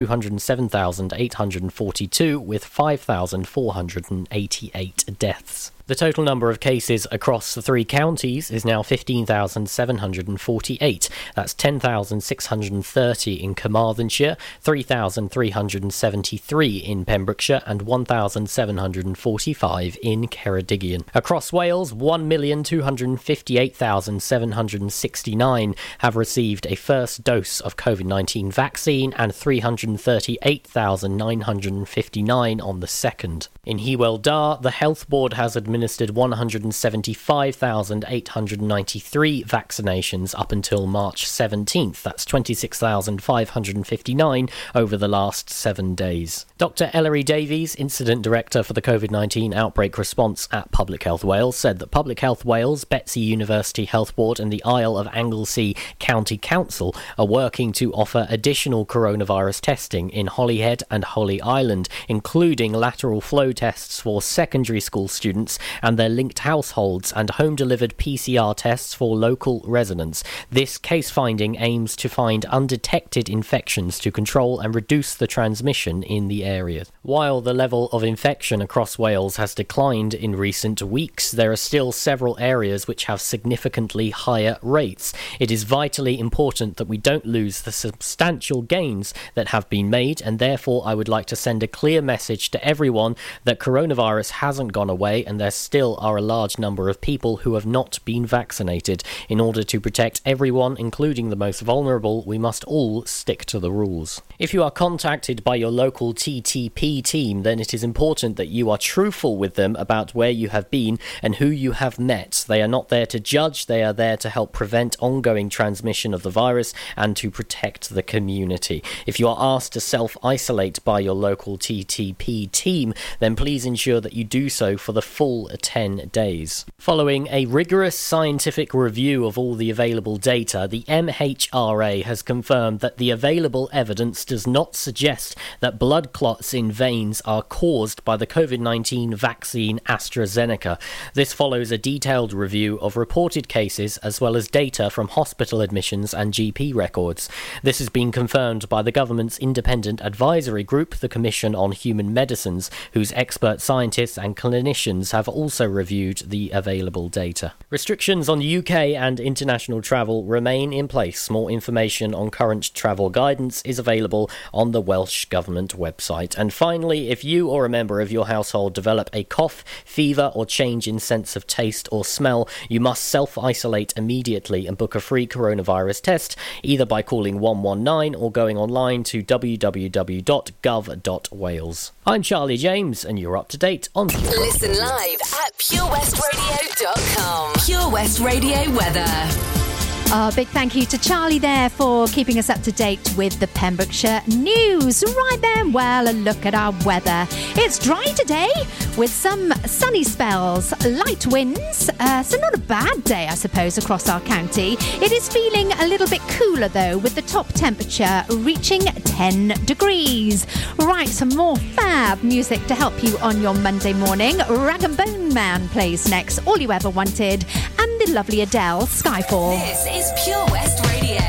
207,842 with 5,488 deaths. The total number of cases across the three counties is now 15,748. That's 10,630 in Carmarthenshire, 3,373 in Pembrokeshire, and 1,745 in Ceredigion. Across Wales, 1,258,769 have received a first dose of COVID 19 vaccine and 338,959 on the second. In Hywel Dda, the Health Board has administered 175,893 vaccinations up until March 17th. That's 26,559 over the last seven days. Dr. Eleri Davies, Incident Director for the COVID 19 outbreak response at Public Health Wales, said that Public Health Wales, Betsi University Health Board, and the Isle of Anglesey County Council are working to offer additional coronavirus testing in Holyhead and Holy Island, including lateral flow tests for secondary school students and their linked households and home delivered PCR tests for local residents. This case finding aims to find undetected infections to control and reduce the transmission in the area. While the level of infection across Wales has declined in recent weeks, there are still several areas which have significantly higher rates. It is vitally important that we don't lose the substantial gains that have been made, and therefore I would like to send a clear message to everyone that coronavirus hasn't gone away and there still are a large number of people who have not been vaccinated. In order to protect everyone, including the most vulnerable, we must all stick to the rules. If you are contacted by your local TTP team, then it is important that you are truthful with them about where you have been and who you have met. They are not there to judge, they are there to help prevent ongoing transmission of the virus and to protect the community. If you are asked to self isolate by your local TTP team, then please ensure that you do so for the full 10 days. Following a rigorous scientific review of all the available data, the MHRA has confirmed that the available evidence does not suggest that blood clots in veins are caused by the COVID 19 vaccine AstraZeneca. This follows a detailed review of reported cases as well as data from hospital admissions and GP records. This has been confirmed by the government's independent advisory group, the Commission on Human Medicines, whose expert scientists and clinicians have also reviewed the available data. Restrictions on UK and international travel remain in place. More information on current travel guidance is available on the Welsh Government website. And finally, if you or a member of your household develop a cough, fever, or change in sense of taste or smell, you must self isolate immediately and book a free coronavirus test either by calling 119 or going online to www.gov.wales. I'm Charlie James, and you're up to date on Listen live at purewestradio.com. Pure West Radio weather. A big thank you to Charlie there for keeping us up to date with the Pembrokeshire news. Right then, well, a look at our weather. It's dry today with some sunny spells, light winds, uh, so not a bad day, I suppose, across our county. It is feeling a little bit cooler though, with the top temperature reaching 10 degrees. Right, some more fab music to help you on your Monday morning. Rag and Bone Man plays next, All You Ever Wanted, and the lovely Adele, Skyfall. Pure West Radio.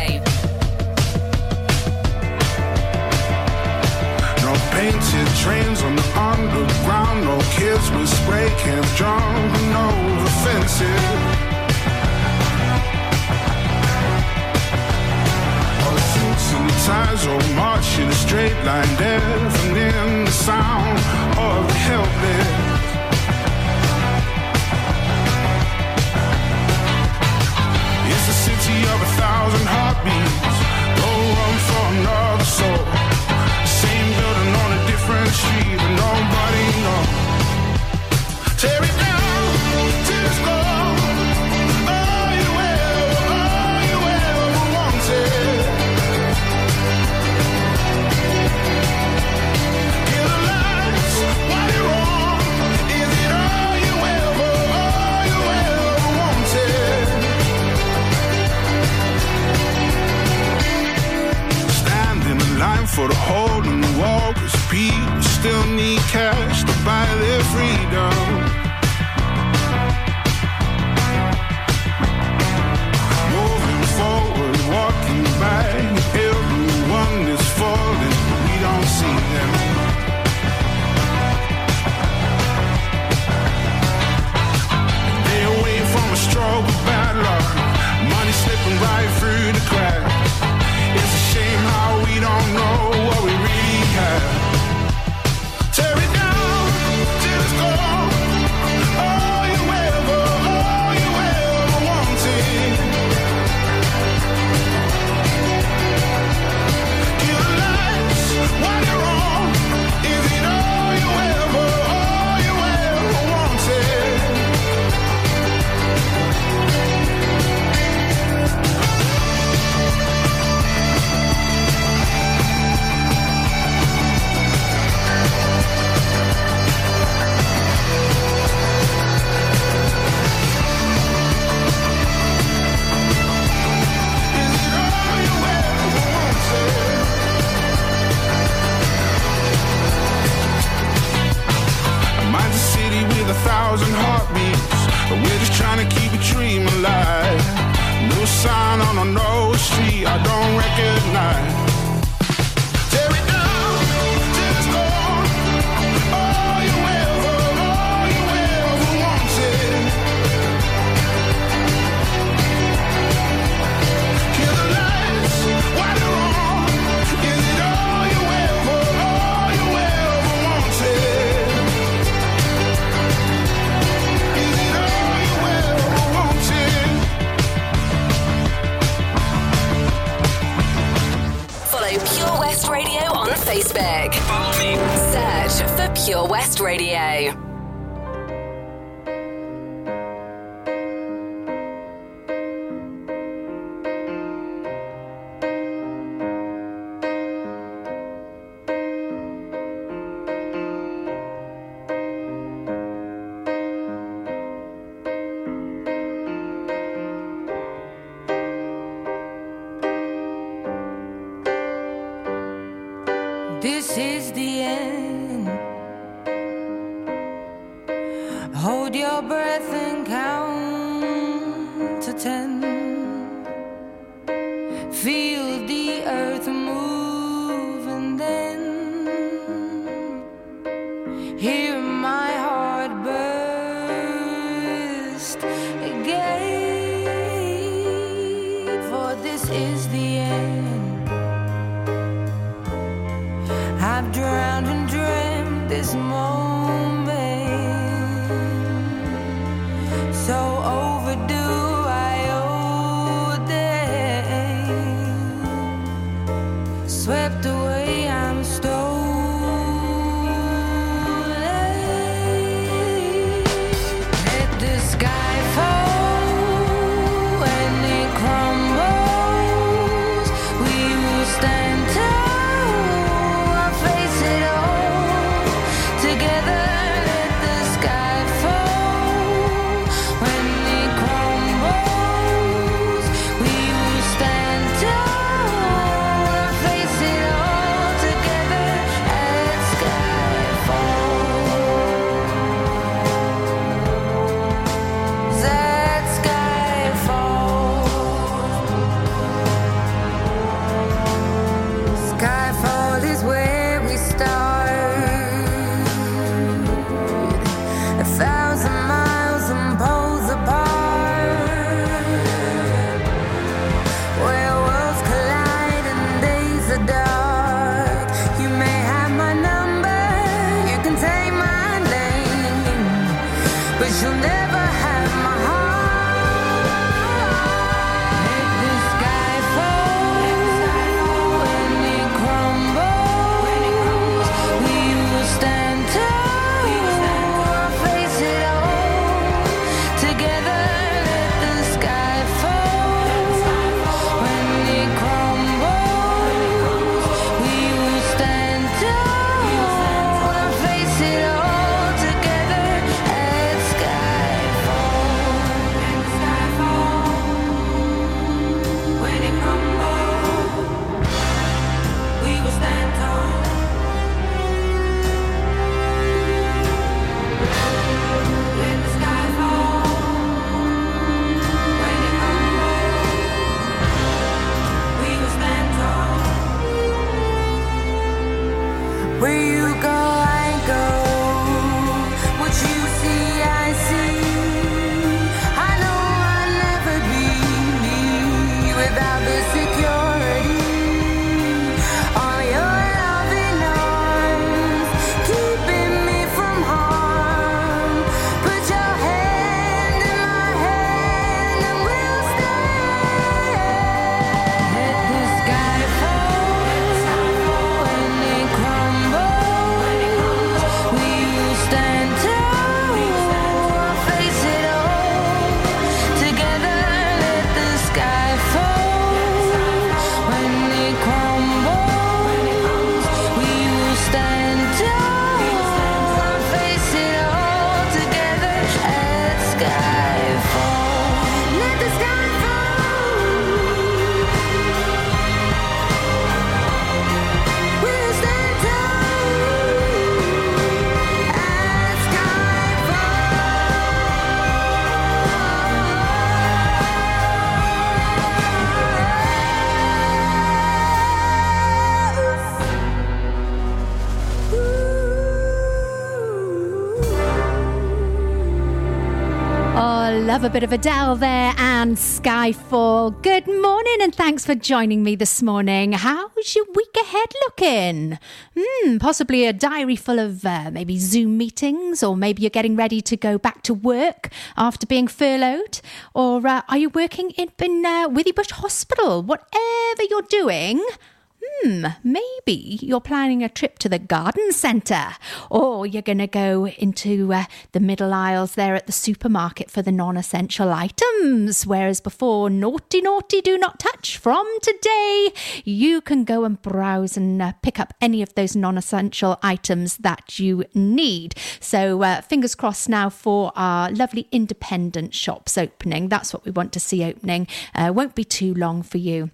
No painted trains on the underground, no kids with spray cans drunk, no the suits and ties in a straight line, deafening the sound of the helpless. City of a thousand heartbeats. Go run for another soul. Same building on a different street, but nobody knows. Tear it down till it's gone. for the hole in the wall Cause people still need cash to buy their freedom. Moving forward, walking by Everyone is falling, but we don't see them. Stay away from a struggle. Hear love a bit of Adele there and Skyfall. Good morning and thanks for joining me this morning. How's your week ahead looking? Hmm, possibly a diary full of uh, maybe Zoom meetings, or maybe you're getting ready to go back to work after being furloughed, or uh, are you working in, in uh, Withybush Hospital? Whatever you're doing, Hmm, maybe you're planning a trip to the garden centre, or you're going to go into uh, the middle aisles there at the supermarket for the non essential items. Whereas before, naughty, naughty, do not touch, from today, you can go and browse and uh, pick up any of those non essential items that you need. So, uh, fingers crossed now for our lovely independent shops opening. That's what we want to see opening. Uh, won't be too long for you.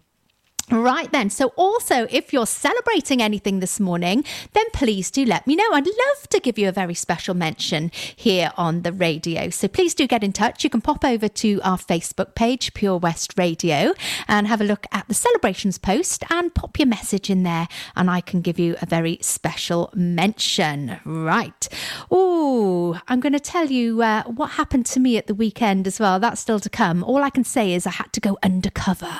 Right then. So, also, if you're celebrating anything this morning, then please do let me know. I'd love to give you a very special mention here on the radio. So, please do get in touch. You can pop over to our Facebook page, Pure West Radio, and have a look at the celebrations post and pop your message in there, and I can give you a very special mention. Right. Oh, I'm going to tell you uh, what happened to me at the weekend as well. That's still to come. All I can say is I had to go undercover.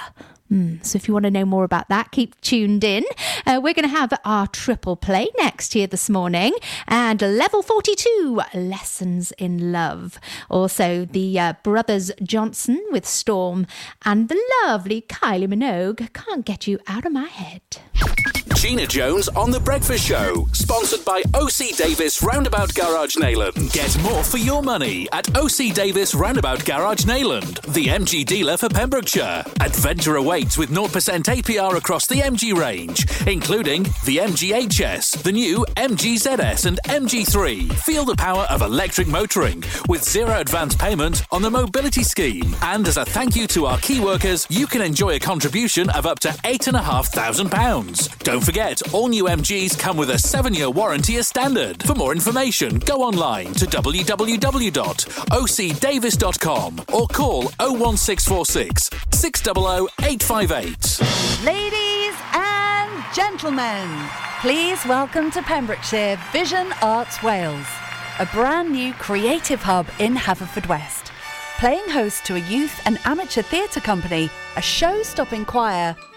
Mm, so if you want to know more about that, keep tuned in. Uh, we're going to have our triple play next here this morning and level 42 lessons in love. Also, the uh, brothers Johnson with Storm and the lovely Kylie Minogue can't get you out of my head. Gina Jones on The Breakfast Show, sponsored by OC Davis Roundabout Garage Neyland. Get more for your money at OC Davis Roundabout Garage Neyland, the MG dealer for Pembrokeshire. Adventure awaits with 0% APR across the MG range, including the MGHS, the new MGZS, and MG3. Feel the power of electric motoring with zero advance payment on the mobility scheme. And as a thank you to our key workers, you can enjoy a contribution of up to £8,500. Don't forget, all new MGs come with a seven year warranty as standard. For more information, go online to www.ocdavis.com or call 01646 600 858. Ladies and gentlemen, please welcome to Pembrokeshire Vision Arts Wales, a brand new creative hub in Haverfordwest. Playing host to a youth and amateur theatre company, a show stopping choir,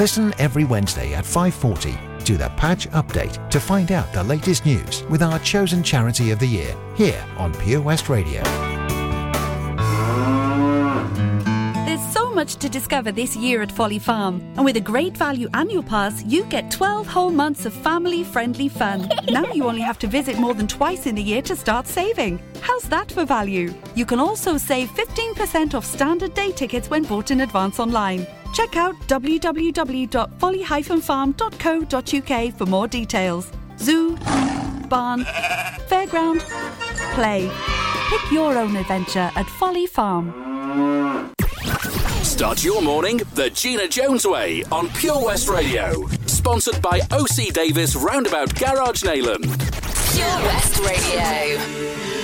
Listen every Wednesday at 5:40 to the Patch Update to find out the latest news with our chosen charity of the year here on Pure West Radio. There's so much to discover this year at Folly Farm, and with a great value annual pass, you get 12 whole months of family friendly fun. now you only have to visit more than twice in a year to start saving. How's that for value? You can also save 15% off standard day tickets when bought in advance online. Check out www.folly-farm.co.uk for more details. Zoo, barn, fairground, play. Pick your own adventure at Folly Farm. Start your morning the Gina Jones way on Pure West Radio. Sponsored by OC Davis Roundabout Garage Neyland. Pure West Radio.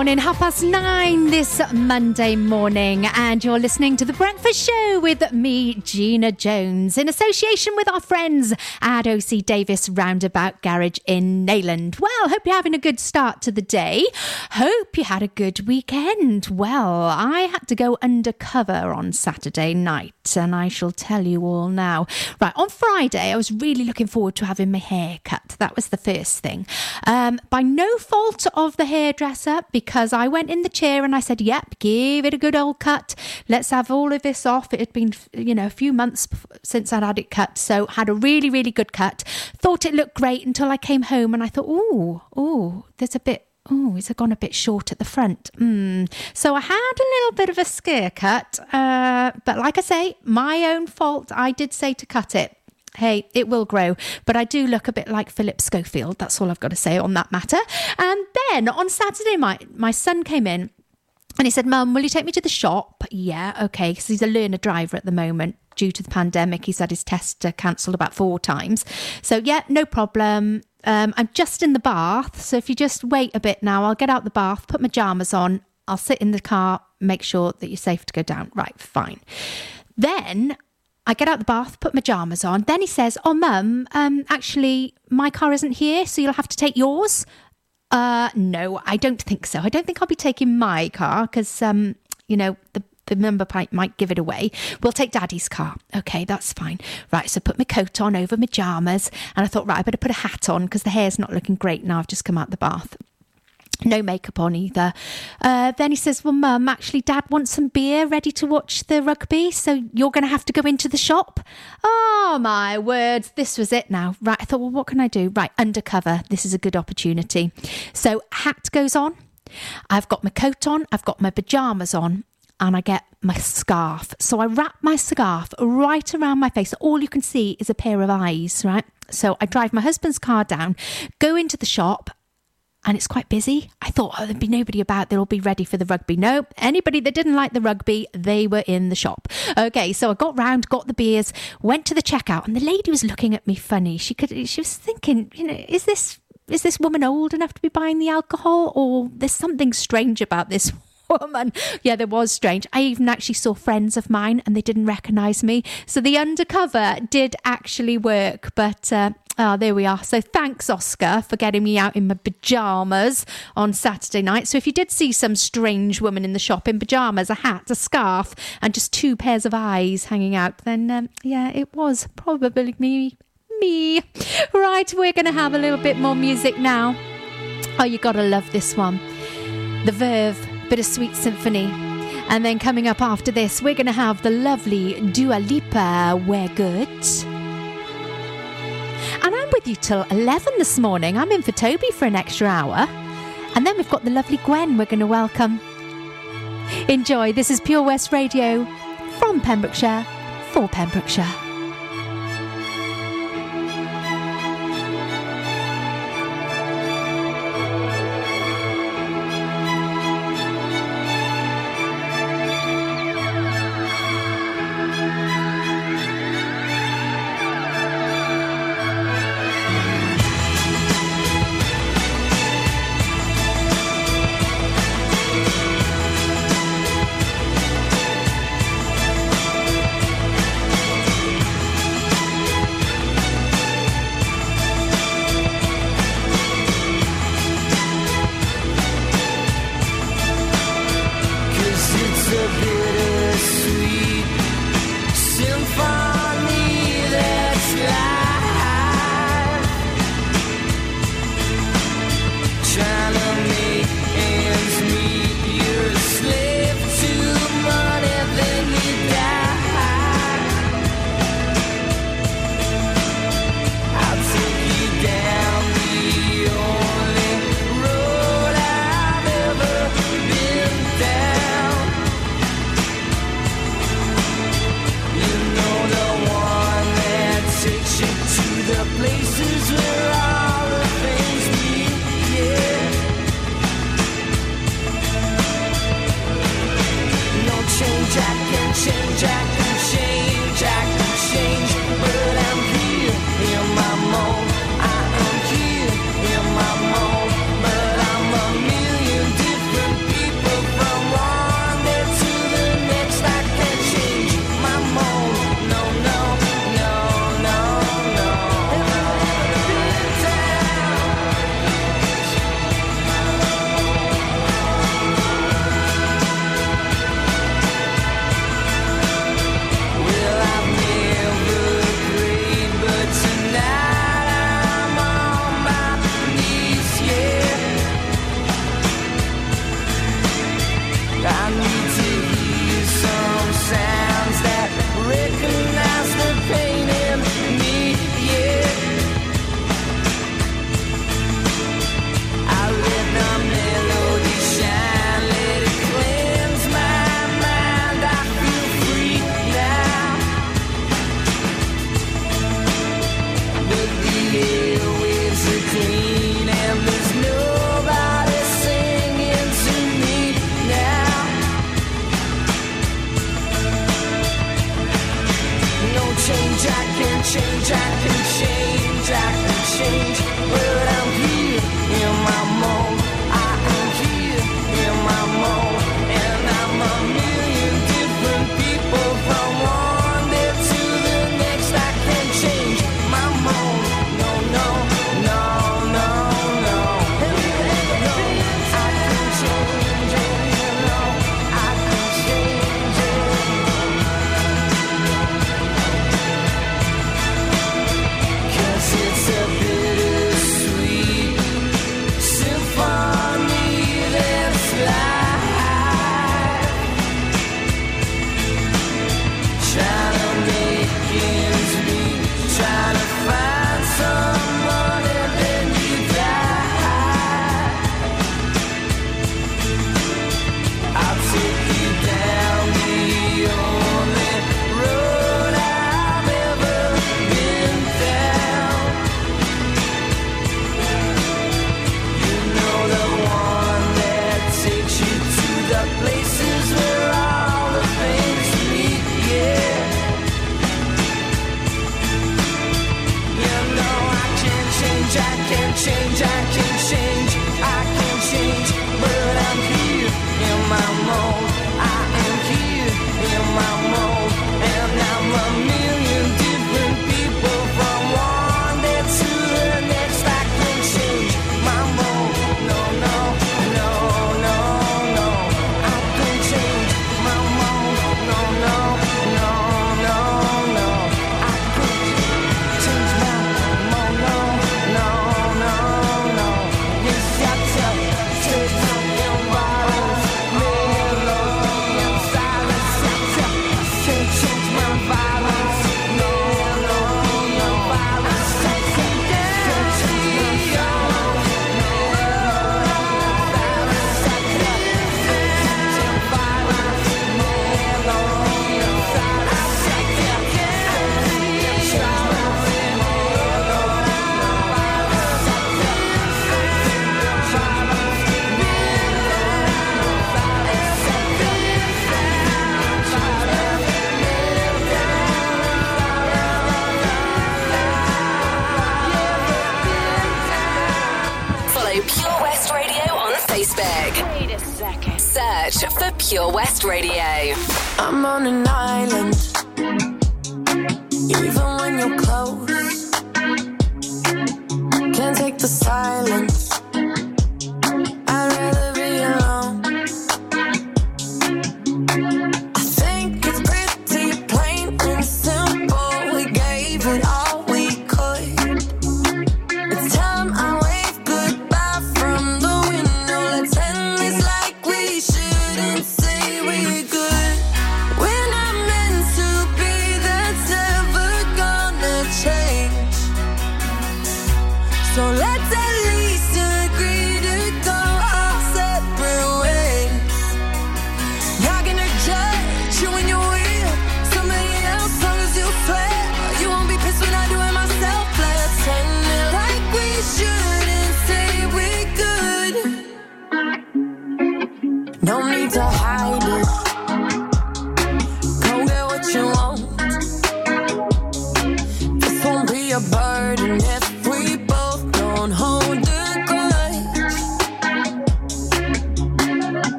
Morning, half past nine this Monday morning, and you're listening to The Breakfast Show with me, Gina Jones, in association with our friends at OC Davis Roundabout Garage in Neyland. Well, hope you're having a good start to the day. Hope you had a good weekend. Well, I had to go undercover on Saturday night, and I shall tell you all now. Right, on Friday, I was really looking forward to having my hair cut. That was the first thing. Um, by no fault of the hairdresser, because I went in the chair and I said, Yep, give it a good old cut. Let's have all of this off. It had been, you know, a few months since I'd had it cut. So had a really, really good cut. Thought it looked great until I came home and I thought, Oh, oh, there's a bit Oh, it's gone a bit short at the front? Mm. So I had a little bit of a scare cut, uh, but like I say, my own fault. I did say to cut it. Hey, it will grow, but I do look a bit like Philip Schofield. That's all I've got to say on that matter. And then on Saturday, my my son came in and he said, Mum, will you take me to the shop? Yeah, okay, because he's a learner driver at the moment. Due to the pandemic, he's had his test cancelled about four times. So, yeah, no problem. Um, I'm just in the bath. So, if you just wait a bit now, I'll get out the bath, put my pajamas on, I'll sit in the car, make sure that you're safe to go down. Right, fine. Then I get out the bath, put my pajamas on. Then he says, Oh, mum, um, actually, my car isn't here, so you'll have to take yours. Uh, no, I don't think so. I don't think I'll be taking my car because, um, you know, the the number plate might give it away. We'll take Daddy's car. Okay, that's fine. Right, so put my coat on over my pajamas, and I thought, right, I better put a hat on because the hair's not looking great now. I've just come out the bath. No makeup on either. Uh, then he says, Well, Mum, actually, Dad wants some beer ready to watch the rugby, so you're going to have to go into the shop. Oh, my words. This was it now. Right. I thought, Well, what can I do? Right. Undercover. This is a good opportunity. So, hat goes on. I've got my coat on. I've got my pajamas on. And I get my scarf. So I wrap my scarf right around my face. All you can see is a pair of eyes, right? So I drive my husband's car down, go into the shop, and it's quite busy. I thought, oh, there'd be nobody about, they'll be ready for the rugby. No, anybody that didn't like the rugby, they were in the shop. Okay, so I got round, got the beers, went to the checkout, and the lady was looking at me funny. She could, she was thinking, you know, is this is this woman old enough to be buying the alcohol, or there's something strange about this woman. Yeah, there was strange. I even actually saw friends of mine and they didn't recognize me. So the undercover did actually work, but uh, Ah, there we are. So thanks, Oscar, for getting me out in my pajamas on Saturday night. So if you did see some strange woman in the shop in pajamas, a hat, a scarf, and just two pairs of eyes hanging out, then um, yeah, it was probably me. Me. Right, we're going to have a little bit more music now. Oh, you got to love this one. The Verve, Bittersweet Symphony. And then coming up after this, we're going to have the lovely Dua Lipa, We're Good. And I'm with you till 11 this morning. I'm in for Toby for an extra hour. And then we've got the lovely Gwen we're going to welcome. Enjoy. This is Pure West Radio from Pembrokeshire for Pembrokeshire.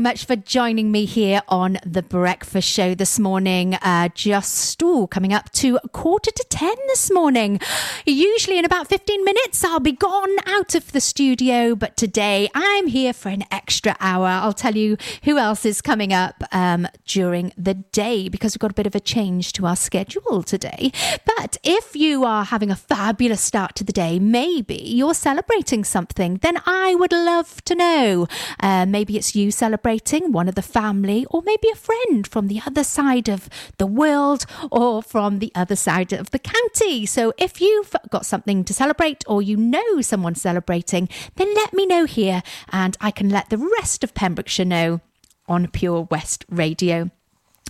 much for joining me here on The Breakfast Show this morning. Uh, just ooh, coming up to a quarter to 10 this morning. Usually, in about 15 minutes, I'll be gone out of the studio, but today I'm here for an extra hour. I'll tell you who else is coming up um, during the day because we've got a bit of a change to our schedule today. But if you are having a fabulous start to the day, maybe you're celebrating something, then I would love to know. Uh, maybe it's you celebrating celebrating one of the family or maybe a friend from the other side of the world or from the other side of the county. So if you've got something to celebrate or you know someone celebrating, then let me know here and I can let the rest of Pembrokeshire know on Pure West Radio.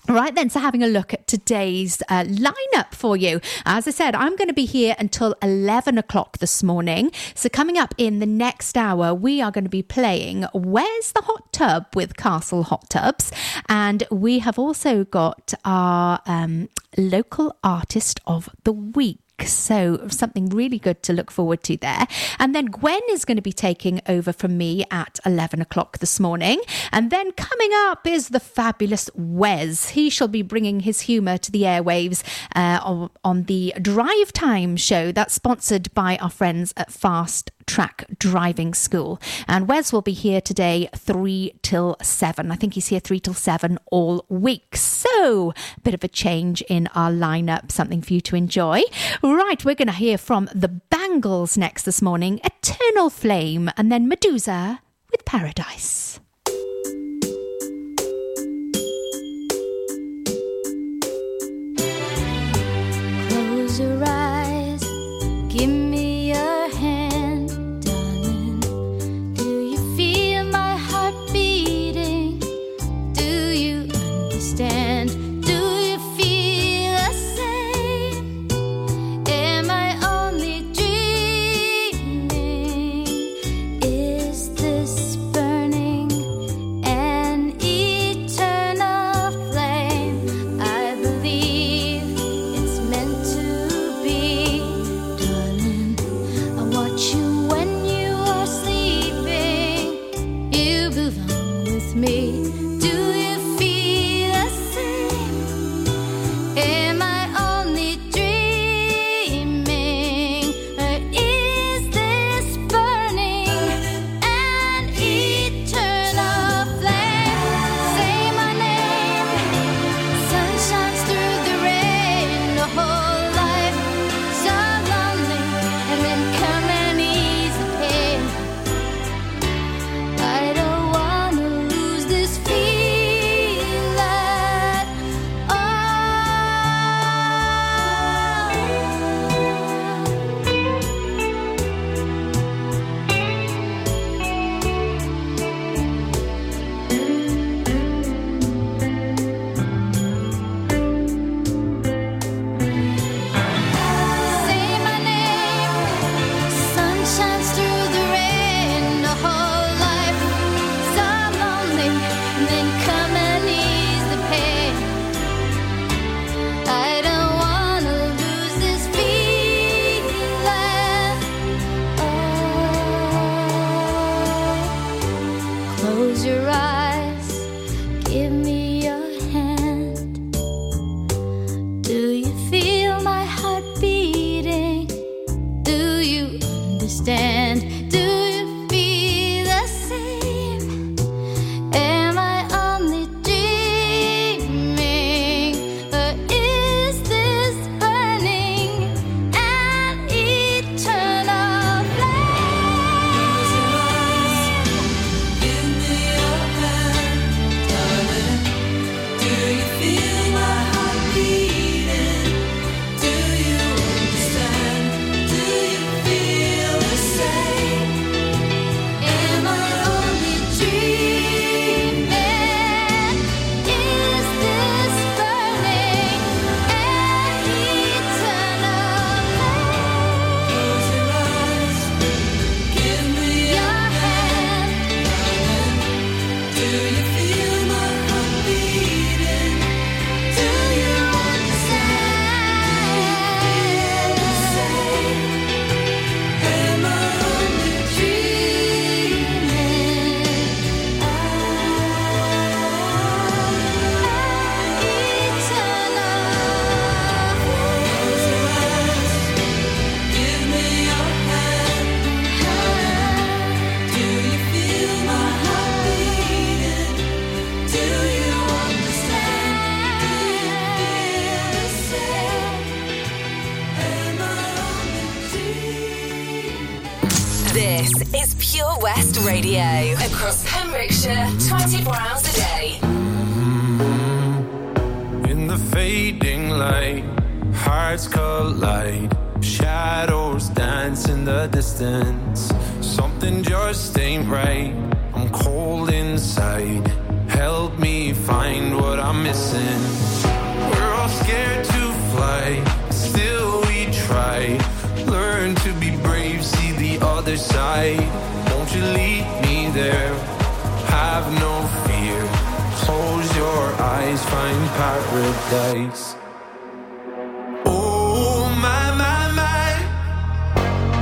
Right then, so having a look at today's uh, lineup for you. As I said, I'm going to be here until 11 o'clock this morning. So, coming up in the next hour, we are going to be playing Where's the Hot Tub with Castle Hot Tubs. And we have also got our um, local artist of the week. So, something really good to look forward to there. And then Gwen is going to be taking over from me at 11 o'clock this morning. And then coming up is the fabulous Wes. He shall be bringing his humour to the airwaves uh, on, on the Drive Time show that's sponsored by our friends at Fast Track Driving School. And Wes will be here today, 3 till 7. I think he's here 3 till 7 all week. So, a bit of a change in our lineup, something for you to enjoy. Right, we're going to hear from the Bangles next this morning, Eternal Flame, and then Meduza with Paradise. Close your eyes,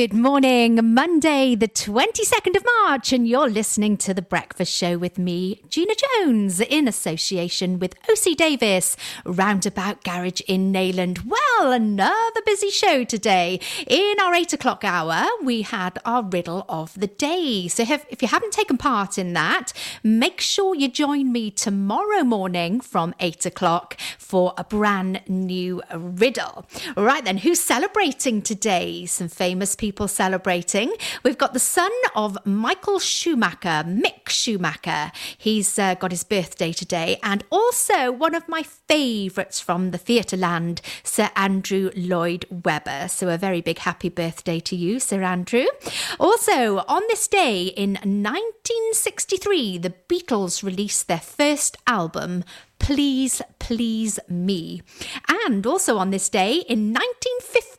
Good morning, Monday, the 22nd of March, and you're listening to The Breakfast Show with me, Gina Jones, in association with OC Davis, Roundabout Garage in Neyland. Well, another busy show today. In our 8 o'clock hour, we had our riddle of the day. So if, if you haven't taken part in that, make sure you join me tomorrow morning from 8 o'clock for a brand new riddle. Right then, who's celebrating today? Some famous people celebrating. We've got the son of Michael Schumacher, Mick Schumacher. He's uh, got his birthday today, and also one of my favourites from the theatre land, Sir Andrew Lloyd Webber. So a very big happy birthday to you, Sir Andrew. Also, on this day in 1963, the Beatles released their first album. Please, Please Me. And also on this day in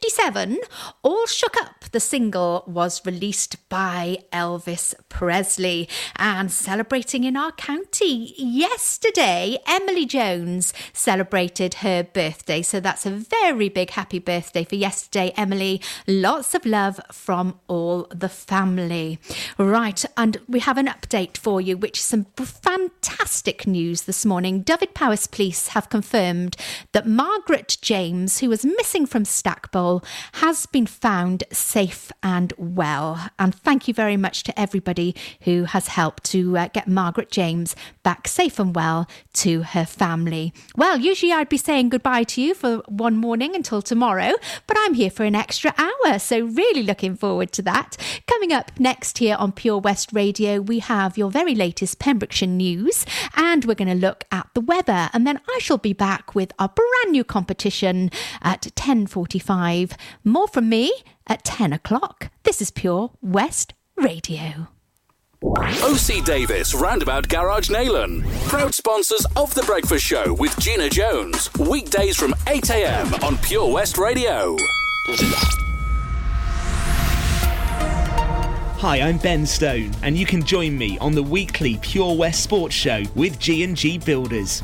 1957, All Shook Up, the single, was released by Elvis Presley. And celebrating in our county yesterday, Emily Jones celebrated her birthday. So that's a very big happy birthday for yesterday, Emily. Lots of love from all the family. Right, and we have an update for you, which is some fantastic news this morning. Dyfed-Powys Police have confirmed that Margaret James, who was missing from Stackpole, has been found safe and well. And thank you very much to everybody who has helped to uh, get Margaret James back safe and well to her family. Well, usually I'd be saying goodbye to you for one morning until tomorrow, but I'm here for an extra hour, so really looking forward to that. Coming up next here on Pure West Radio, we have your very latest Pembrokeshire news, and we're going to look at the weather, and then I shall be back with our brand new competition at 10:45. More from me at 10 o'clock. This is Pure West Radio. OC Davis Roundabout Garage Neyland. Proud sponsors of The Breakfast Show with Gina Jones. Weekdays from 8am on Pure West Radio. Hi, I'm Ben Stone, and you can join me on the weekly Pure West Sports Show with G&G Builders.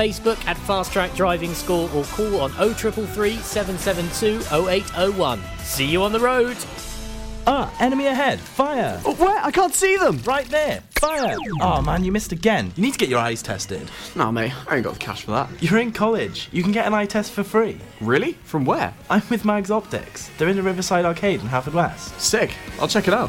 Facebook at Fast Track Driving School or call on 0333 772 0801. See you on the road. Ah, enemy ahead. Fire. Oh, where? I can't see them. Right there. Fire. Oh man, you missed again. You need to get your eyes tested. Nah, mate, I ain't got the cash for that. You're in college. You can get an eye test for free. Really? From where? I'm with Mags Optics. They're in the Riverside Arcade in Haverfordwest. Sick. I'll check it out.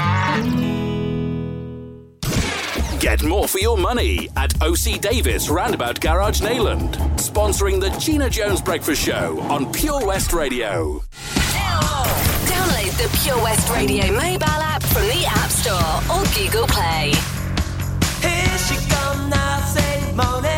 Get more for your money at OC Davis Roundabout Garage Neyland, Sponsoring the Gina Jones Breakfast Show on Pure West Radio. Download the Pure West Radio mobile app from the App Store or Google Play. Here she come now, say money,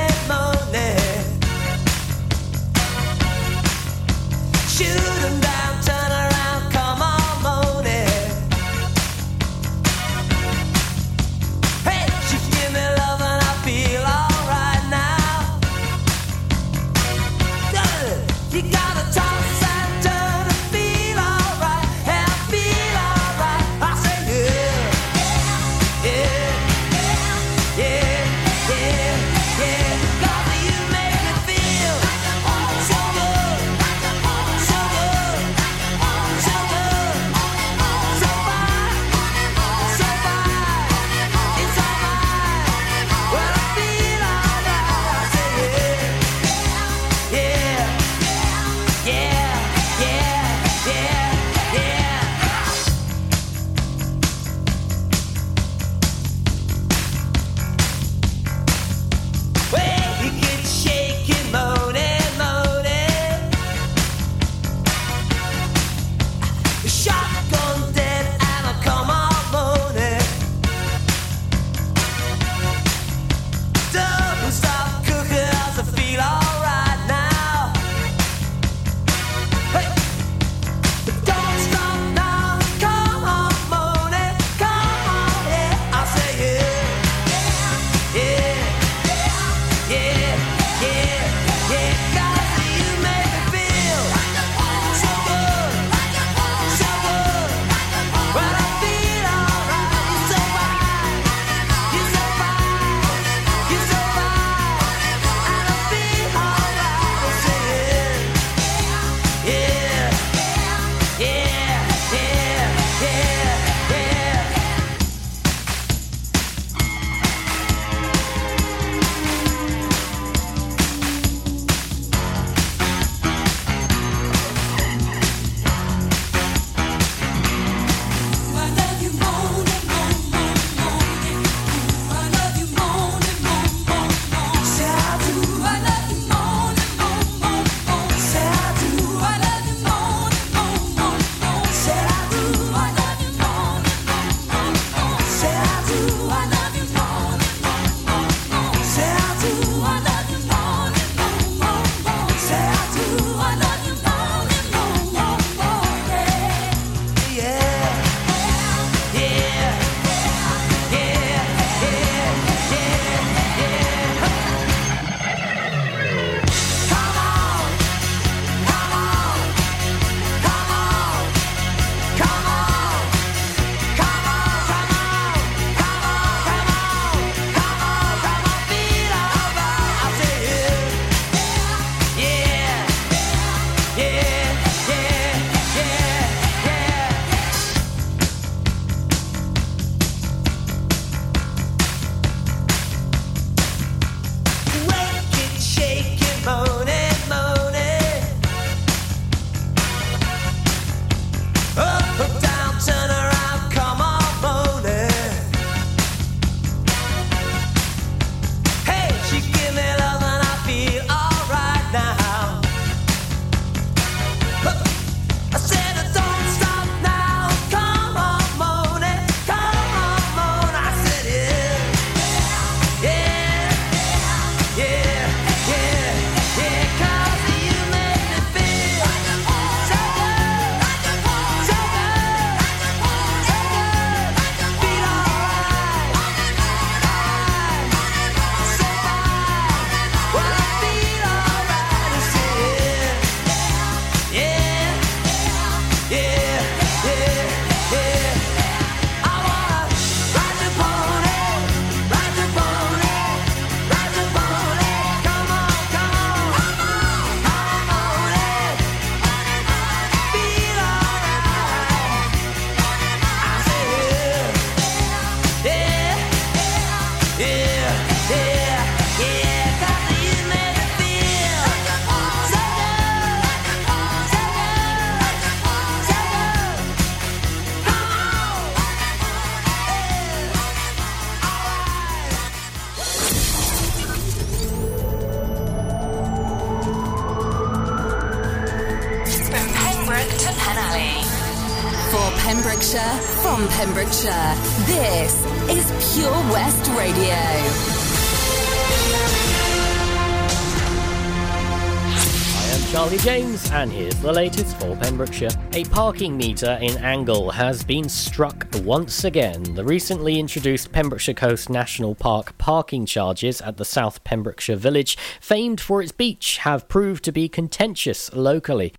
and here's the latest for Pembrokeshire. A parking meter in Angle has been struck once again. The recently introduced Pembrokeshire Coast National Park parking charges at the South Pembrokeshire village, famed for its beach, have proved to be contentious locally.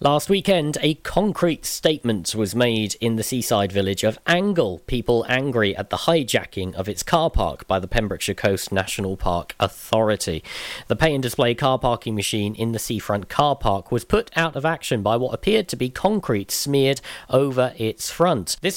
Last weekend, a concrete statement was made in the seaside village of Angle, people angry at the hijacking of its car park by the Pembrokeshire Coast National Park Authority. The pay and display car parking machine in the seafront car park was put out of action by what appeared to be concrete smeared over its front. This